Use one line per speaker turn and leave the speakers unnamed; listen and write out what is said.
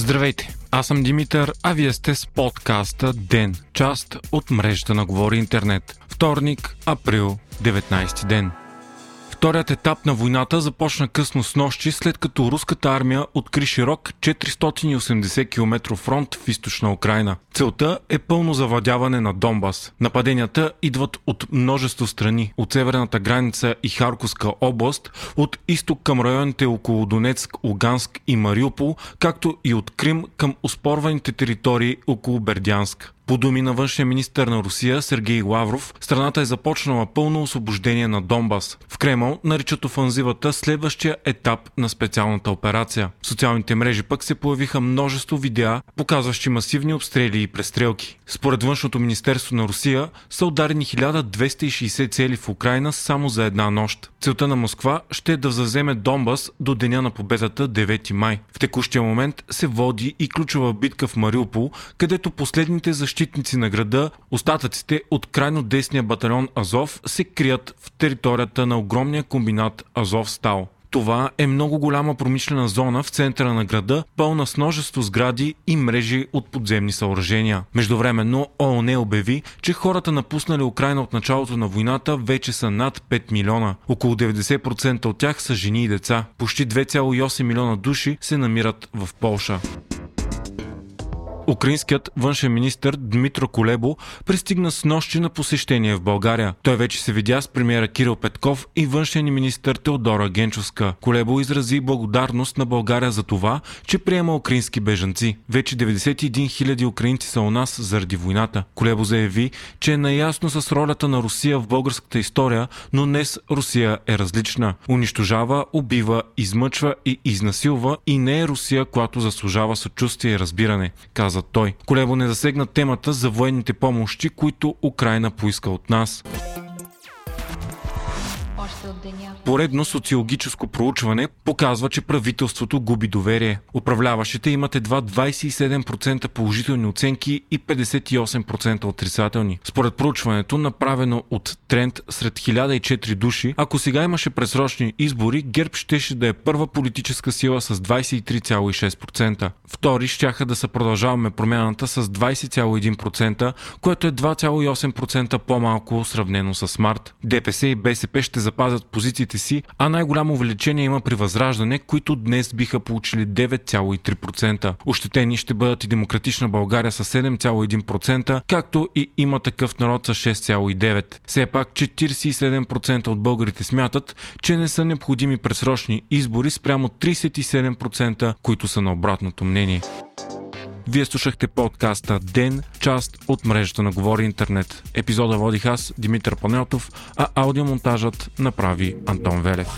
Здравейте, аз съм Димитър, а вие сте с подкаста ДЕН, част от мрежата на Говори Интернет. Вторник, април, 19 ден. Вторият етап на войната започна късно с нощи, след като руската армия откри широк 480 км фронт в източна Украина. Целта е пълно завладяване на Донбас. Нападенията идват от множество страни, от северната граница и Харковска област, от изток към районите около Донецк, Луганск и Мариупол, както и от Крим към успорваните територии около Бердянск. По думи на външния министр на Русия Сергей Лавров, страната е започнала пълно освобождение на Донбас. В Кремъл наричат офанзивата следващия етап на специалната операция. В социалните мрежи пък се появиха множество видеа, показващи масивни обстрели и престрелки. Според външното министерство на Русия са ударени 1260 цели в Украина само за една нощ. Целта на Москва ще е да вземе Донбас до деня на победата 9 май. В текущия момент се води и ключова битка в Мариупол, където последните защити защитници на града, остатъците от крайно десния батальон Азов се крият в територията на огромния комбинат Азов Стал. Това е много голяма промишлена зона в центъра на града, пълна с множество сгради и мрежи от подземни съоръжения. Междувременно ООН обяви, че хората напуснали Украина от началото на войната вече са над 5 милиона. Около 90% от тях са жени и деца. Почти 2,8 милиона души се намират в Полша. Украинският външен министр Дмитро Колебо пристигна с нощи на посещение в България. Той вече се видя с премиера Кирил Петков и външен министр Теодора Генчовска. Колебо изрази благодарност на България за това, че приема украински бежанци. Вече 91 000 украинци са у нас заради войната. Колебо заяви, че е наясно с ролята на Русия в българската история, но днес Русия е различна. Унищожава, убива, измъчва и изнасилва и не е Русия, която заслужава съчувствие и разбиране, каза той. Колебо не засегна темата за военните помощи, които Украина поиска от нас. Поредно социологическо проучване показва, че правителството губи доверие. Управляващите имат едва 27% положителни оценки и 58% отрицателни. Според проучването, направено от Тренд сред 1004 души, ако сега имаше пресрочни избори, ГЕРБ щеше да е първа политическа сила с 23,6%. Втори щяха да са продължаваме промяната с 20,1%, което е 2,8% по-малко сравнено с март. ДПС и БСП ще запазят позициите си, а най-голямо увеличение има при Възраждане, които днес биха получили 9,3%. Ощетени ще бъдат и Демократична България с 7,1%, както и има такъв народ с 6,9%. Все пак 47% от българите смятат, че не са необходими пресрочни избори спрямо 37%, които са на обратното мнение. Вие слушахте подкаста Ден, част от мрежата на Говори Интернет. Епизода водих аз, Димитър Панелтов, а аудиомонтажът направи Антон Велев.